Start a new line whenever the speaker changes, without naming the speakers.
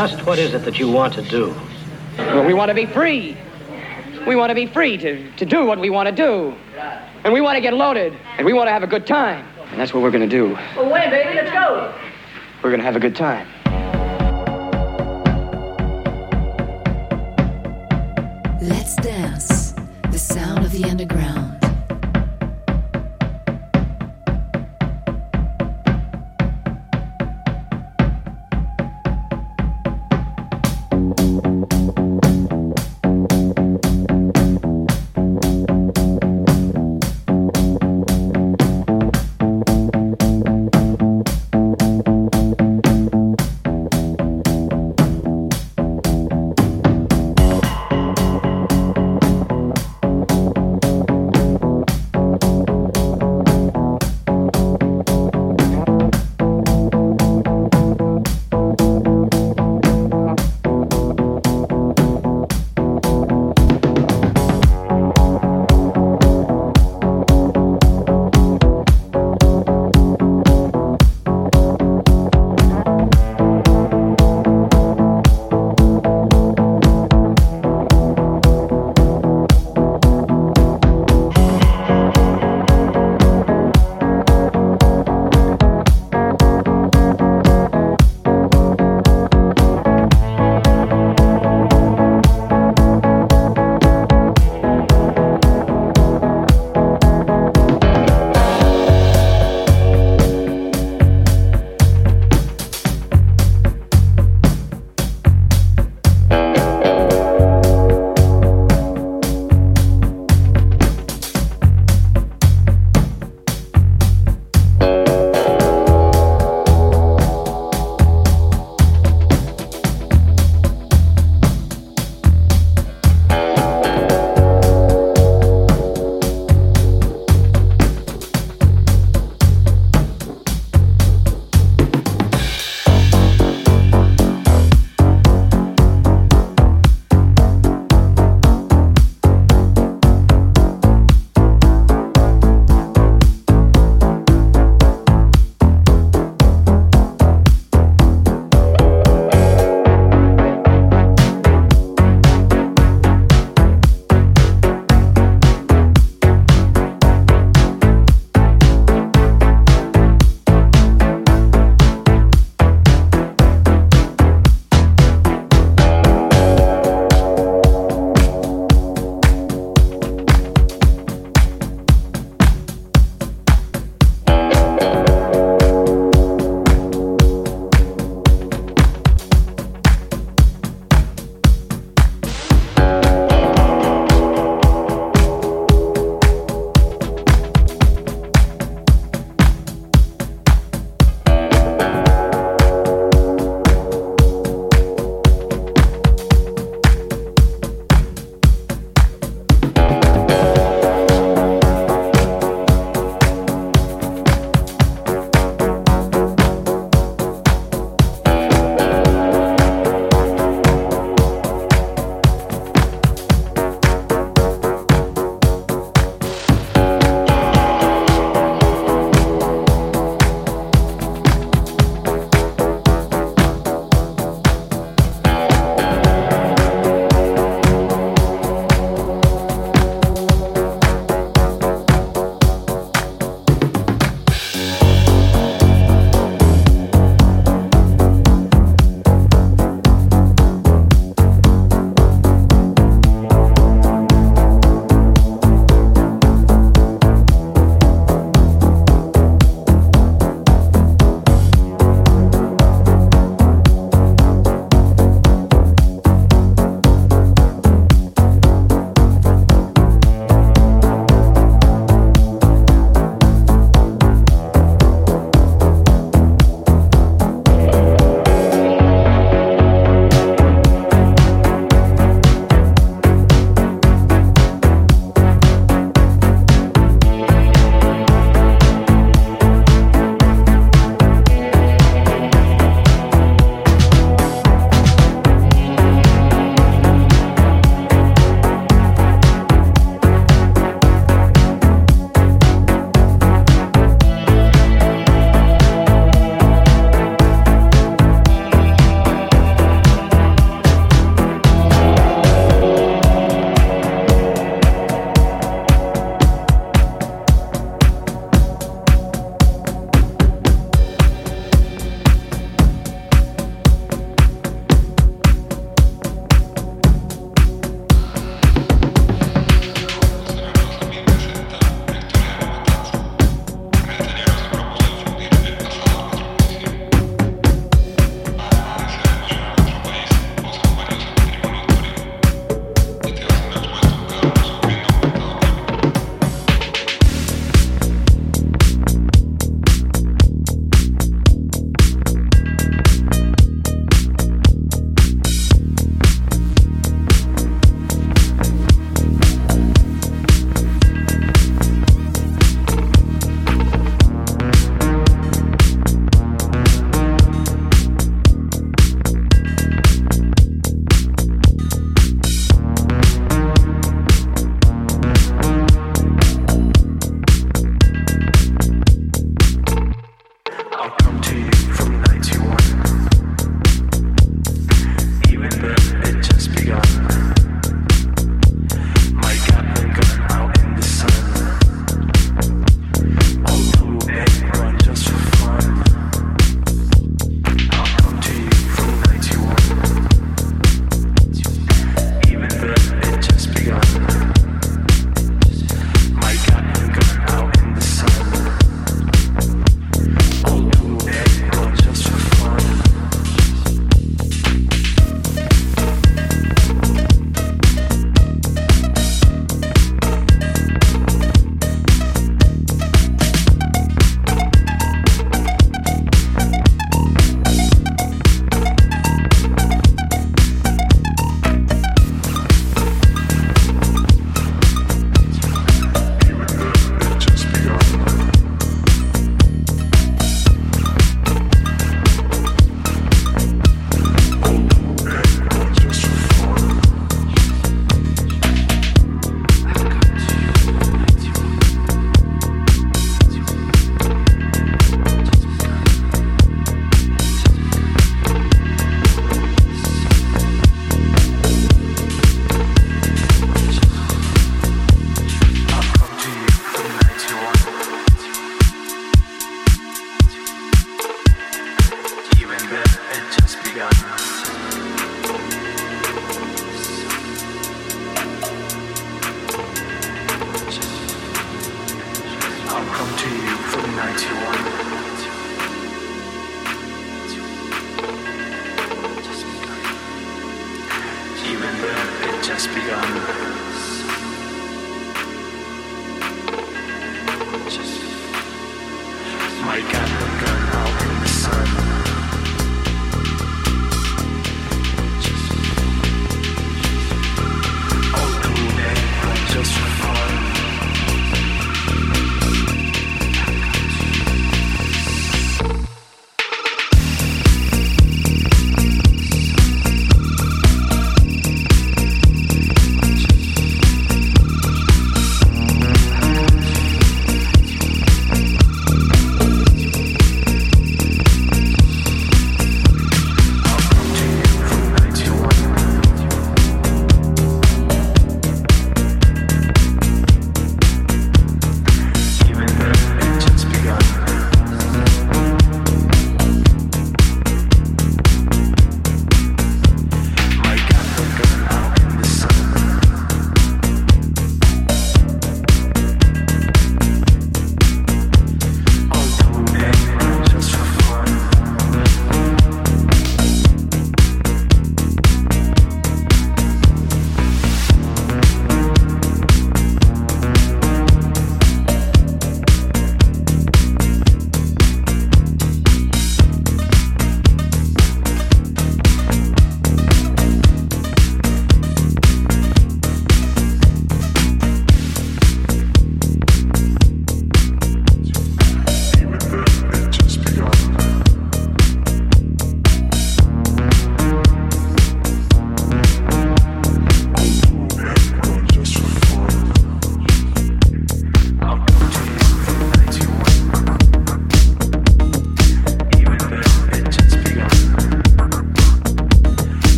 Just what is it that you want to do?
Well, we want to be free. We want to be free to, to do what we want to do. And we want to get loaded. And we want to have a good time. And that's what we're going to do.
Well, wait, baby? Let's go.
We're going to have a good time.
Let's dance. The sound of the underground.